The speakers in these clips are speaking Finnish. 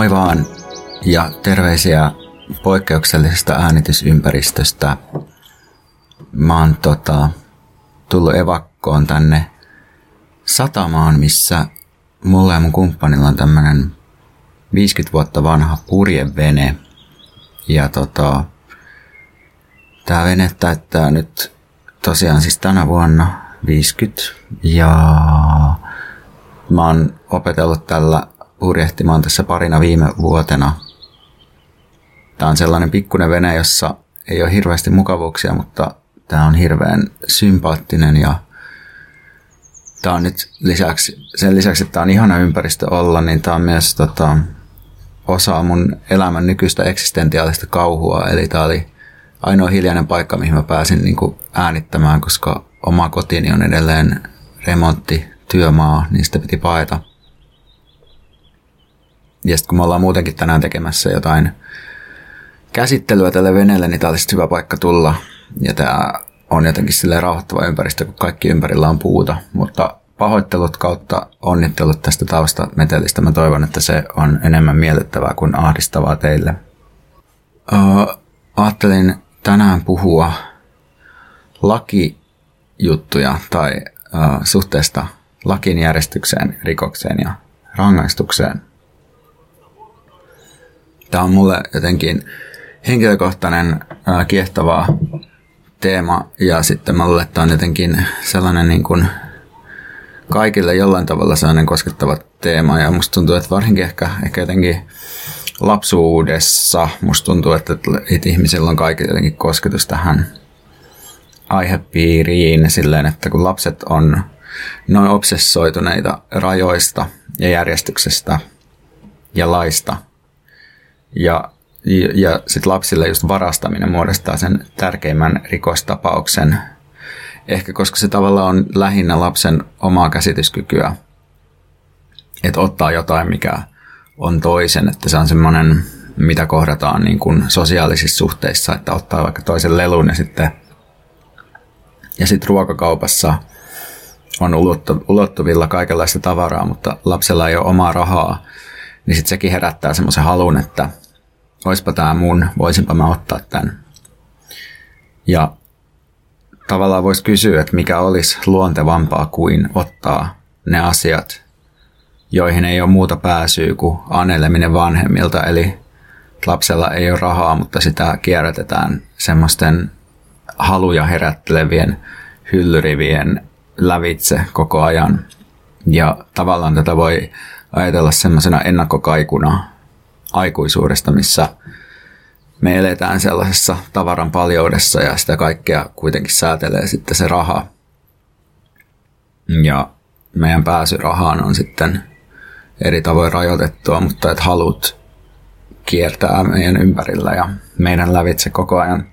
Moi vaan ja terveisiä poikkeuksellisesta äänitysympäristöstä. Mä oon tota, tullut evakkoon tänne satamaan, missä mulla ja mun kumppanilla on tämmönen 50 vuotta vanha purjevene. Ja tota, tää vene täyttää nyt tosiaan siis tänä vuonna 50. Ja mä oon opetellut tällä purjehtimaan tässä parina viime vuotena. Tämä on sellainen pikkuinen vene, jossa ei ole hirveästi mukavuuksia, mutta tämä on hirveän sympaattinen ja tämä on nyt lisäksi, sen lisäksi, että tämä on ihana ympäristö olla, niin tämä on myös tota, osa mun elämän nykyistä eksistentiaalista kauhua. Eli tämä oli ainoa hiljainen paikka, mihin mä pääsin niin kuin äänittämään, koska oma kotini on edelleen remontti, työmaa, niin sitä piti paeta. Ja sitten kun me ollaan muutenkin tänään tekemässä jotain käsittelyä tälle veneelle, niin tämä olisi hyvä paikka tulla. Ja tämä on jotenkin sille rauhoittava ympäristö, kun kaikki ympärillä on puuta. Mutta pahoittelut kautta onnittelut tästä taustametelistä. Mä toivon, että se on enemmän miellyttävää kuin ahdistavaa teille. Uh, ajattelin tänään puhua lakijuttuja tai uh, suhteesta lakin järjestykseen, rikokseen ja rangaistukseen. Tämä on mulle jotenkin henkilökohtainen ää, kiehtova teema ja sitten mulle tämä on jotenkin sellainen niin kuin kaikille jollain tavalla sellainen koskettava teema ja musta tuntuu, että varsinkin ehkä, ehkä jotenkin lapsuudessa musta tuntuu, että, että ihmisillä on kaikille jotenkin kosketus tähän aihepiiriin silleen, että kun lapset on noin obsessoituneita rajoista ja järjestyksestä ja laista – ja, ja sitten lapsille just varastaminen muodostaa sen tärkeimmän rikostapauksen. Ehkä koska se tavallaan on lähinnä lapsen omaa käsityskykyä, että ottaa jotain, mikä on toisen, että se on semmoinen, mitä kohdataan niin kuin sosiaalisissa suhteissa, että ottaa vaikka toisen lelun ja sitten ja sitten ruokakaupassa on ulottuvilla kaikenlaista tavaraa, mutta lapsella ei ole omaa rahaa, niin sitten sekin herättää semmoisen halun, että oispa tämä mun, voisinpa mä ottaa tämän. Ja tavallaan voisi kysyä, että mikä olisi luontevampaa kuin ottaa ne asiat, joihin ei ole muuta pääsyä kuin aneleminen vanhemmilta. Eli lapsella ei ole rahaa, mutta sitä kierrätetään semmoisten haluja herättelevien hyllyrivien lävitse koko ajan. Ja tavallaan tätä voi ajatella semmoisena ennakkokaikuna aikuisuudesta, missä me eletään sellaisessa tavaran paljoudessa ja sitä kaikkea kuitenkin säätelee sitten se raha. Ja meidän pääsy rahaan on sitten eri tavoin rajoitettua, mutta että halut kiertää meidän ympärillä ja meidän lävitse koko ajan.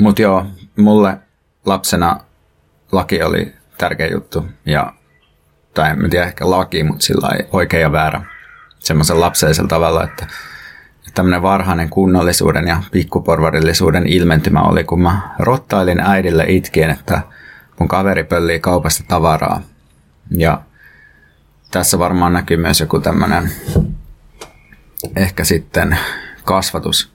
Mutta joo, mulle lapsena laki oli tärkeä juttu ja tai en tiedä ehkä laki, mutta sillä ei oikein ja väärä semmoisen lapseisella tavalla, että tämmöinen varhainen kunnollisuuden ja pikkuporvarillisuuden ilmentymä oli, kun mä rottailin äidille itkien, että mun kaveri pöllii kaupasta tavaraa. Ja tässä varmaan näkyy myös joku tämmöinen ehkä sitten kasvatus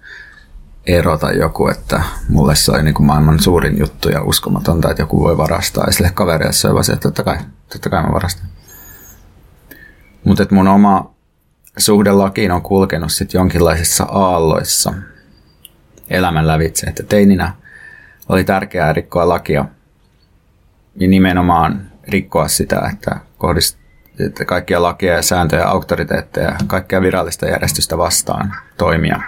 ero tai joku, että mulle se oli niin kuin maailman suurin juttu ja uskomatonta, että joku voi varastaa. Ja sille kaverille se oli se, että totta kai, totta kai mä varastan. Mutta mun oma suhde lakiin on kulkenut sitten jonkinlaisissa aalloissa. elämän lävitse. Että teininä oli tärkeää rikkoa lakia ja nimenomaan rikkoa sitä, että, kohdist, että kaikkia lakia ja sääntöjä, auktoriteetteja, kaikkea virallista järjestystä vastaan toimia.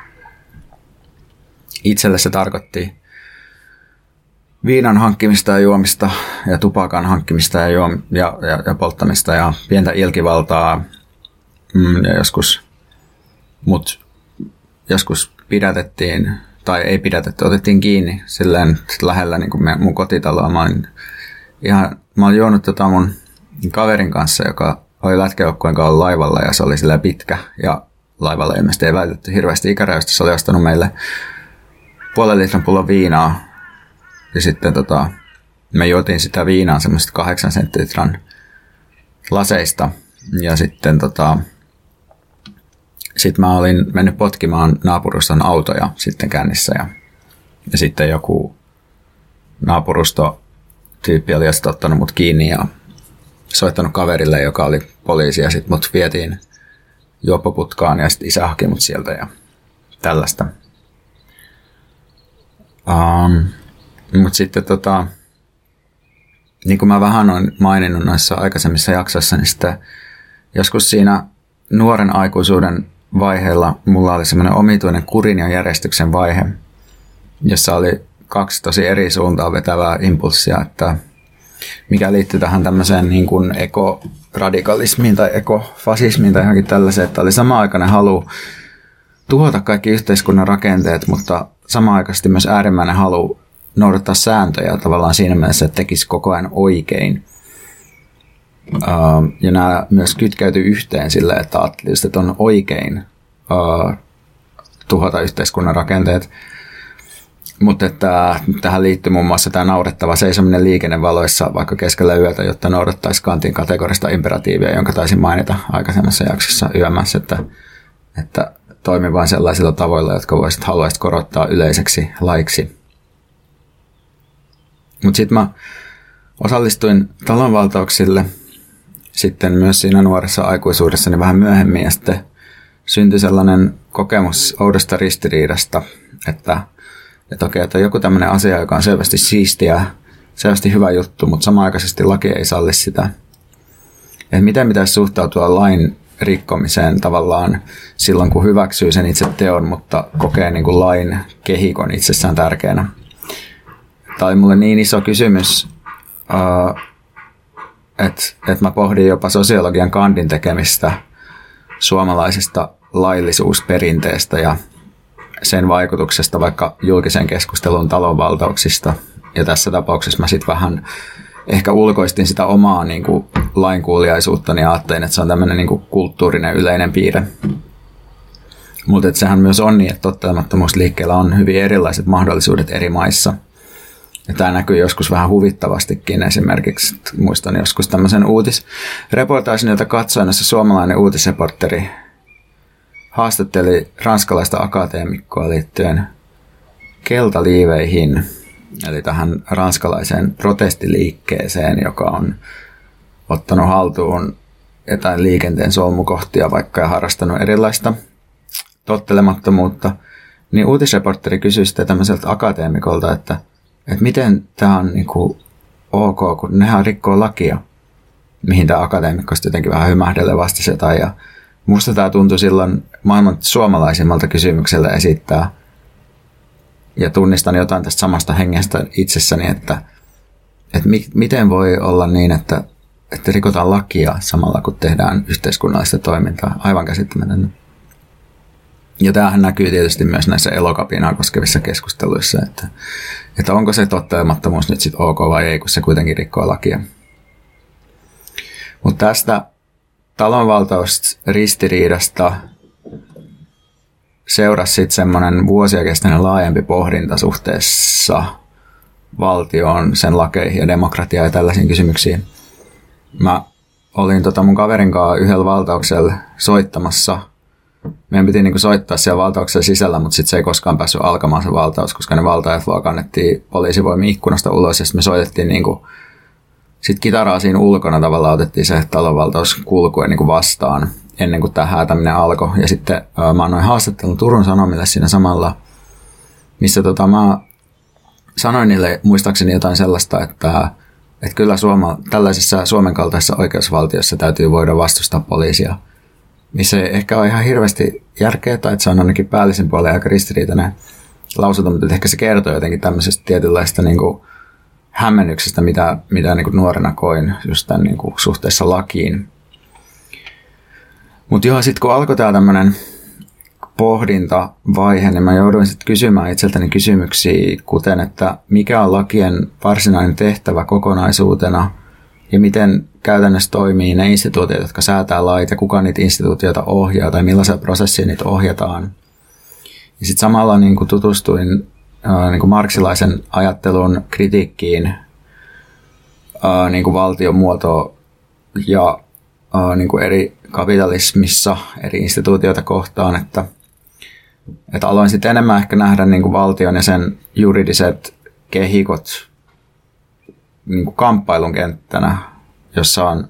Itselle se tarkoitti viinan hankkimista ja juomista ja tupakan hankkimista ja, juom- ja, ja, ja polttamista ja pientä ilkivaltaa mm, ja joskus, mut joskus pidätettiin tai ei pidätetty, otettiin kiinni silleen lähellä niin kuin me, mun kotitaloa. Mä olin, ihan, mä olin juonut tota mun kaverin kanssa, joka oli lätkäjoukkueen kanssa laivalla ja se oli sillä pitkä ja laivalla ilmeisesti ei vältetty hirveästi ikäräystä. Se oli ostanut meille puolen litran pullon viinaa ja sitten tota, me juotiin sitä viinaa semmoista kahdeksan senttilitran laseista ja sitten tota, sitten mä olin mennyt potkimaan naapuruston autoja sitten kännissä ja, ja sitten joku naapurusto tyyppi oli sitten ottanut mut kiinni ja soittanut kaverille, joka oli poliisi ja sitten mut vietiin juoppoputkaan ja sitten isä haki mut sieltä ja tällaista. Um, mutta sitten tota, niin kuin mä vähän olen maininnut noissa aikaisemmissa jaksoissa, niin sitten joskus siinä nuoren aikuisuuden vaiheella mulla oli semmoinen omituinen kurin ja järjestyksen vaihe, jossa oli kaksi tosi eri suuntaa vetävää impulssia, että mikä liittyy tähän tämmöiseen niin kuin ekoradikalismiin tai ekofasismiin tai johonkin tällaiseen, että oli sama-aikainen halu tuhota kaikki yhteiskunnan rakenteet, mutta sama-aikaisesti myös äärimmäinen halu noudattaa sääntöjä tavallaan siinä mielessä, että tekisi koko ajan oikein. Uh, ja nämä myös kytkeytyy yhteen sille, että ajattelin, että on oikein uh, tuhota yhteiskunnan rakenteet. Mutta että tähän liittyy muun muassa tämä naurettava seisominen liikennevaloissa vaikka keskellä yötä, jotta noudattaisi Kantin kategorista imperatiivia, jonka taisin mainita aikaisemmassa jaksossa yömässä, että, että toimi vain sellaisilla tavoilla, jotka voisit haluaisit korottaa yleiseksi laiksi. Mutta sitten mä osallistuin talonvaltauksille – sitten myös siinä nuoressa aikuisuudessa niin vähän myöhemmin ja sitten syntyi sellainen kokemus oudosta ristiriidasta, että, että okei, että joku tämmöinen asia, joka on selvästi siistiä, selvästi hyvä juttu, mutta samaaikaisesti laki ei salli sitä. Että miten pitäisi suhtautua lain rikkomiseen tavallaan silloin, kun hyväksyy sen itse teon, mutta kokee niin kuin lain kehikon itsessään tärkeänä. Tämä oli mulle niin iso kysymys, että et mä pohdin jopa sosiologian kandin tekemistä suomalaisesta laillisuusperinteestä ja sen vaikutuksesta vaikka julkisen keskustelun talonvaltauksista. Ja tässä tapauksessa mä sitten vähän ehkä ulkoistin sitä omaa niin kuin, lainkuuliaisuuttani ja ajattelin, että se on tämmöinen niin kulttuurinen yleinen piirre. Mutta sehän myös on niin, että tottelemattomuusliikkeellä on hyvin erilaiset mahdollisuudet eri maissa – ja tämä näkyy joskus vähän huvittavastikin. Esimerkiksi muistan joskus tämmöisen uutisreportaasin, jota katsoin, suomalainen uutisreporteri haastatteli ranskalaista akateemikkoa liittyen keltaliiveihin, eli tähän ranskalaiseen protestiliikkeeseen, joka on ottanut haltuun jotain liikenteen solmukohtia vaikka ja harrastanut erilaista tottelemattomuutta, niin uutisreporteri kysyi sitten tämmöiseltä akateemikolta, että – että miten tämä on niin kuin ok, kun nehän rikkoo lakia, mihin tämä akateemikko jotenkin vähän hymähdelle vastasi jotain. Ja musta tämä tuntui silloin maailman suomalaisimmalta kysymyksellä esittää. Ja tunnistan jotain tästä samasta hengestä itsessäni, että, että mi- miten voi olla niin, että, että rikotaan lakia samalla kun tehdään yhteiskunnallista toimintaa. Aivan käsittämätöntä. Ja tämähän näkyy tietysti myös näissä elokapinaa koskevissa keskusteluissa, että, että onko se tottelemattomuus nyt sitten ok vai ei, kun se kuitenkin rikkoo lakia. Mutta tästä talonvaltausristiriidasta seurasi sitten semmoinen vuosia kestänyt laajempi pohdinta suhteessa valtioon, sen lakeihin ja demokratiaan ja tällaisiin kysymyksiin. Mä olin tota mun kaverin kanssa yhdellä valtauksella soittamassa – meidän piti niin soittaa siellä valtauksen sisällä, mutta sitten se ei koskaan päässyt alkamaan se valtaus, koska ne valtaajat vaan kannettiin poliisivoimien ikkunasta ulos ja sitten me soitettiin niin kuin, sit kitaraa siinä ulkona tavallaan otettiin se talonvaltaus kulkuen niin vastaan ennen kuin tämä häätäminen alkoi. Ja sitten ää, mä annoin haastattelun Turun Sanomille siinä samalla. missä tota, mä sanoin niille muistaakseni jotain sellaista, että, että kyllä Suoma, tällaisessa Suomen kaltaisessa oikeusvaltiossa täytyy voida vastustaa poliisia, missä ei ehkä ole ihan hirveästi järkeä, tai että se on ainakin päällisen puolen aika ristiriitainen lausunto, mutta ehkä se kertoo jotenkin tämmöisestä tietynlaista niin kuin, hämmennyksestä, mitä, mitä niin kuin nuorena koin just tämän niin kuin, suhteessa lakiin. Mutta joo, sitten kun alkoi tämä tämmöinen pohdintavaihe, niin mä jouduin sitten kysymään itseltäni kysymyksiä, kuten että mikä on lakien varsinainen tehtävä kokonaisuutena ja miten käytännössä toimii ne instituutiot, jotka säätää lait ja kuka niitä instituutioita ohjaa tai millaisella prosessia niitä ohjataan. Ja sitten samalla niin kuin tutustuin niin kuin marksilaisen ajattelun kritiikkiin niin kuin valtion muoto ja niin kuin eri kapitalismissa eri instituutioita kohtaan, että, että aloin sitten enemmän ehkä nähdä niin kuin valtion ja sen juridiset kehikot niin kuin kamppailun kenttänä, jossa on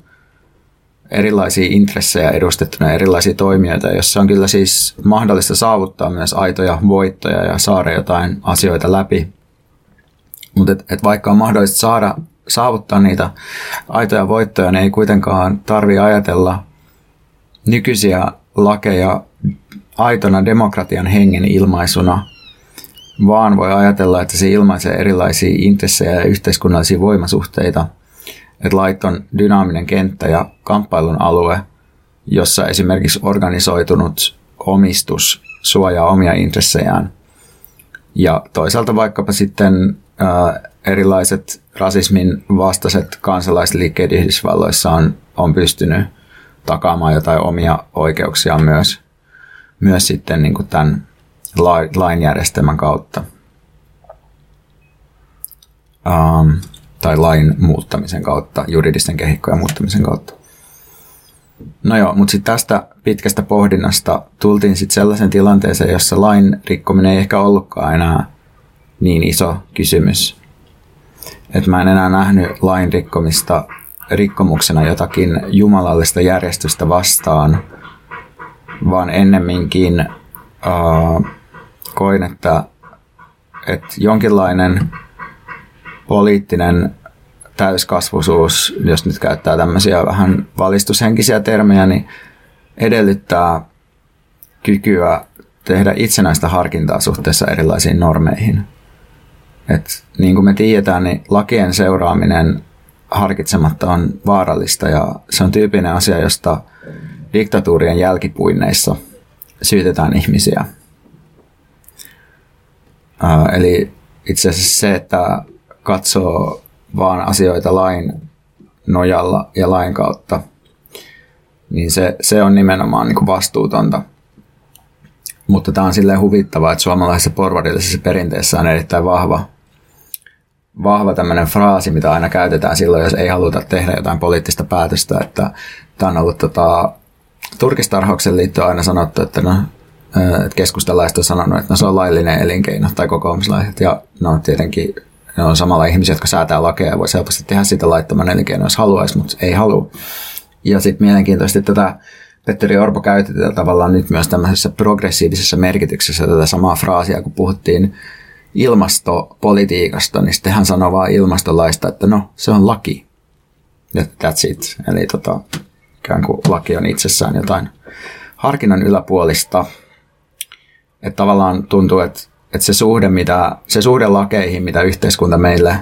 erilaisia intressejä edustettuna, erilaisia toimijoita, jossa on kyllä siis mahdollista saavuttaa myös aitoja voittoja ja saada jotain asioita läpi. Mutta et, et vaikka on mahdollista saada, saavuttaa niitä aitoja voittoja, niin ei kuitenkaan tarvi ajatella nykyisiä lakeja aitona demokratian hengen ilmaisuna, vaan voi ajatella, että se ilmaisee erilaisia intressejä ja yhteiskunnallisia voimasuhteita. Että lait on dynaaminen kenttä ja kamppailun alue, jossa esimerkiksi organisoitunut omistus suojaa omia intressejään. Ja toisaalta vaikkapa sitten erilaiset rasismin vastaiset kansalaisliikkeet Yhdysvalloissa on, on pystynyt takaamaan jotain omia oikeuksia myös, myös sitten niin kuin tämän lainjärjestelmän kautta. Um, tai lain muuttamisen kautta, juridisten kehikkojen muuttamisen kautta. No joo, mutta sitten tästä pitkästä pohdinnasta tultiin sitten sellaisen tilanteeseen, jossa lain rikkominen ei ehkä ollutkaan enää niin iso kysymys. Että mä en enää nähnyt lain rikkomista rikkomuksena jotakin jumalallista järjestystä vastaan, vaan ennemminkin uh, koin, että, että jonkinlainen poliittinen täyskasvuisuus, jos nyt käyttää tämmöisiä vähän valistushenkisiä termejä, niin edellyttää kykyä tehdä itsenäistä harkintaa suhteessa erilaisiin normeihin. Et niin kuin me tiedetään, niin lakien seuraaminen harkitsematta on vaarallista ja se on tyypillinen asia, josta diktatuurien jälkipuinneissa syytetään ihmisiä. Eli itse asiassa se, että katsoo vaan asioita lain nojalla ja lain kautta, niin se, se on nimenomaan niin kuin vastuutonta. Mutta tämä on silleen huvittavaa, että suomalaisessa porvarillisessa perinteessä on erittäin vahva vahva tämmöinen fraasi, mitä aina käytetään silloin, jos ei haluta tehdä jotain poliittista päätöstä, että tämä on ollut tota, turkistarhauksen liittyen aina sanottu, että no, että keskustalaiset on sanonut, että no se on laillinen elinkeino tai kokoomuslaiset ja no tietenkin ne on samalla ihmisiä, jotka säätää lakeja ja voisi helposti tehdä sitä laittoman elinkeino, jos haluaisi, mutta ei halua. Ja sitten mielenkiintoisesti tätä Petteri Orpo käytti tätä tavallaan nyt myös tämmöisessä progressiivisessa merkityksessä tätä samaa fraasia, kun puhuttiin ilmastopolitiikasta, niin sitten hän sanoo vaan ilmastolaista, että no, se on laki. Ja that's it. Eli tota, ikään kuin laki on itsessään jotain harkinnan yläpuolista. Että tavallaan tuntuu, että, että se, suhde, mitä, se suhde lakeihin, mitä yhteiskunta meille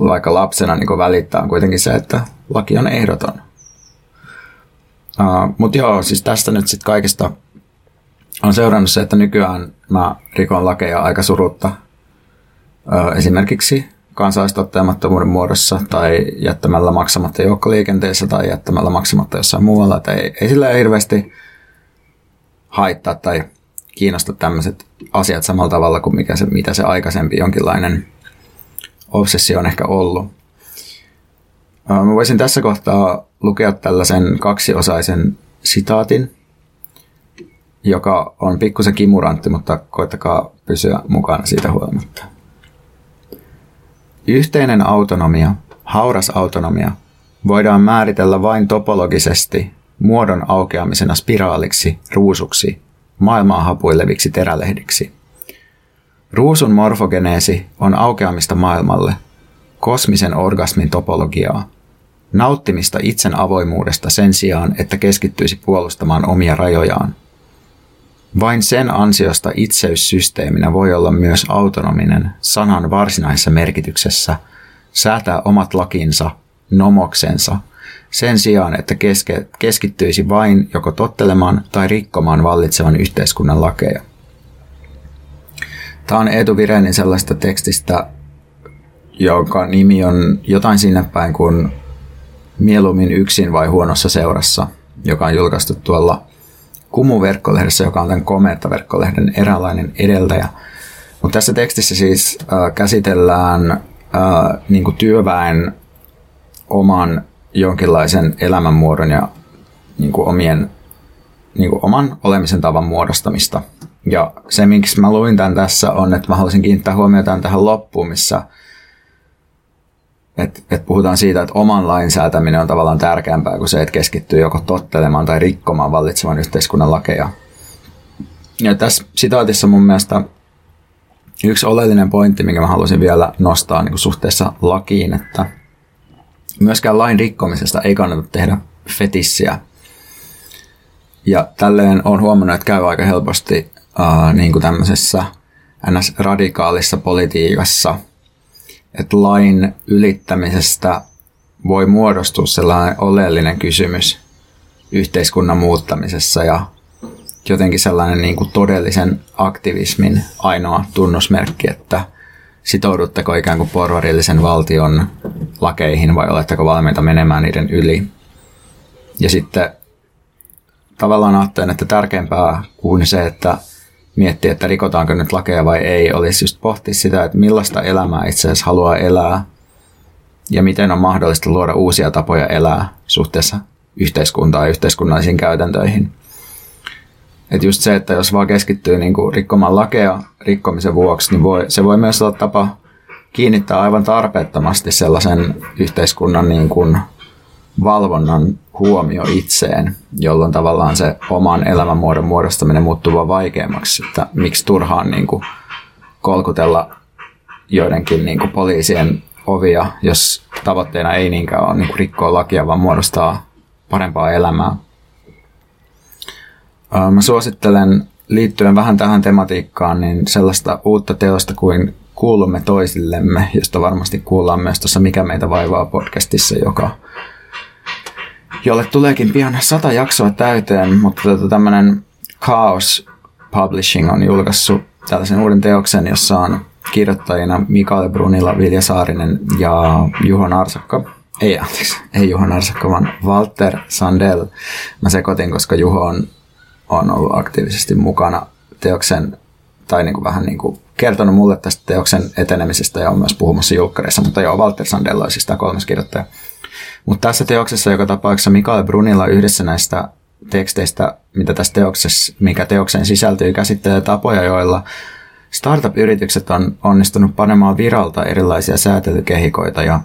vaikka lapsena niin välittää, on kuitenkin se, että laki on ehdoton. Uh, Mutta joo, siis tästä nyt sitten kaikesta on seurannut se, että nykyään mä rikon lakeja aika surutta. Esimerkiksi kansalaistottajamattomuuden muodossa tai jättämällä maksamatta joukkoliikenteessä tai jättämällä maksamatta jossain muualla. Että ei, ei sillä hirveästi haittaa tai kiinnosta tämmöiset asiat samalla tavalla kuin mikä se, mitä se aikaisempi jonkinlainen obsessio on ehkä ollut. Mä voisin tässä kohtaa lukea tällaisen kaksiosaisen sitaatin, joka on pikkusen kimurantti, mutta koittakaa pysyä mukana siitä huolimatta. Yhteinen autonomia, hauras autonomia, voidaan määritellä vain topologisesti muodon aukeamisena spiraaliksi, ruusuksi, maailmaa hapuileviksi terälehdiksi. Ruusun morfogeneesi on aukeamista maailmalle, kosmisen orgasmin topologiaa, nauttimista itsen avoimuudesta sen sijaan, että keskittyisi puolustamaan omia rajojaan. Vain sen ansiosta itseyssysteeminä voi olla myös autonominen sanan varsinaisessa merkityksessä, säätää omat lakinsa, nomoksensa, sen sijaan, että keske, keskittyisi vain joko tottelemaan tai rikkomaan vallitsevan yhteiskunnan lakeja. Tämä on Eetu Virenin sellaista tekstistä, jonka nimi on jotain sinne päin kuin Mieluummin yksin vai huonossa seurassa, joka on julkaistu tuolla Kumu-verkkolehdessä, joka on tämän Kometa-verkkolehden eräänlainen edeltäjä. Mutta tässä tekstissä siis äh, käsitellään äh, niin työväen oman jonkinlaisen elämänmuodon ja niin kuin omien, niin kuin oman olemisen tavan muodostamista. Ja se, miksi mä luin tämän tässä, on, että mä haluaisin kiinnittää huomiota tähän loppuun, missä et, et puhutaan siitä, että oman lain säätäminen on tavallaan tärkeämpää kuin se, että keskittyy joko tottelemaan tai rikkomaan vallitsevan yhteiskunnan lakeja. Ja tässä sitaatissa mun mielestä yksi oleellinen pointti, minkä mä haluaisin vielä nostaa niin kuin suhteessa lakiin, että myöskään lain rikkomisesta ei kannata tehdä fetissiä. Ja tälleen on huomannut, että käy aika helposti uh, niin kuin tämmöisessä ns-radikaalissa politiikassa – että lain ylittämisestä voi muodostua sellainen oleellinen kysymys yhteiskunnan muuttamisessa ja jotenkin sellainen niin kuin todellisen aktivismin ainoa tunnusmerkki, että sitoudutteko ikään kuin porvarillisen valtion lakeihin vai oletteko valmiita menemään niiden yli. Ja sitten tavallaan ajattelen, että tärkeämpää kuin se, että miettiä, että rikotaanko nyt lakeja vai ei, olisi just pohtia sitä, että millaista elämää itse asiassa haluaa elää ja miten on mahdollista luoda uusia tapoja elää suhteessa yhteiskuntaan ja yhteiskunnallisiin käytäntöihin. Että just se, että jos vaan keskittyy niin kuin rikkomaan lakeja rikkomisen vuoksi, niin voi, se voi myös olla tapa kiinnittää aivan tarpeettomasti sellaisen yhteiskunnan niin kuin valvonnan huomio itseen, jolloin tavallaan se oman elämänmuodon muodostaminen muuttuu vaan vaikeammaksi, että miksi turhaan niin kuin kolkutella joidenkin niin kuin poliisien ovia, jos tavoitteena ei niinkään ole niin kuin rikkoa lakia, vaan muodostaa parempaa elämää. Mä suosittelen liittyen vähän tähän tematiikkaan niin sellaista uutta teosta kuin Kuulumme toisillemme, josta varmasti kuullaan myös tuossa Mikä meitä vaivaa podcastissa, joka jolle tuleekin pian sata jaksoa täyteen, mutta tota, tämmöinen Chaos Publishing on julkaissut tällaisen uuden teoksen, jossa on kirjoittajina Mikael Brunilla, Vilja Saarinen ja Juho Narsakko. Ei, anteeksi, ei Juho Narsakko, vaan Walter Sandel. Mä sekoitin, koska Juho on, on ollut aktiivisesti mukana teoksen, tai niin kuin vähän niin kuin kertonut mulle tästä teoksen etenemisestä ja on myös puhumassa julkkareissa, mutta joo, Walter Sandel on siis tämä kolmas kirjoittaja. Mutta tässä teoksessa joka tapauksessa Mikael Brunilla yhdessä näistä teksteistä, mitä tässä teoksessa, mikä teokseen sisältyy, käsittelee tapoja, joilla startup-yritykset on onnistunut panemaan viralta erilaisia säätelykehikoita ja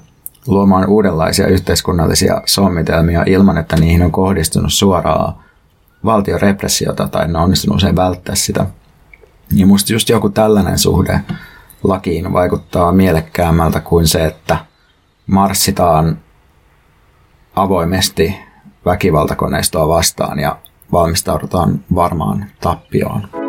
luomaan uudenlaisia yhteiskunnallisia sommitelmia ilman, että niihin on kohdistunut suoraa valtion repressiota tai ne on onnistunut usein välttää sitä. Ja musta just joku tällainen suhde lakiin vaikuttaa mielekkäämmältä kuin se, että marssitaan avoimesti väkivaltakoneistoa vastaan ja valmistaudutaan varmaan tappioon.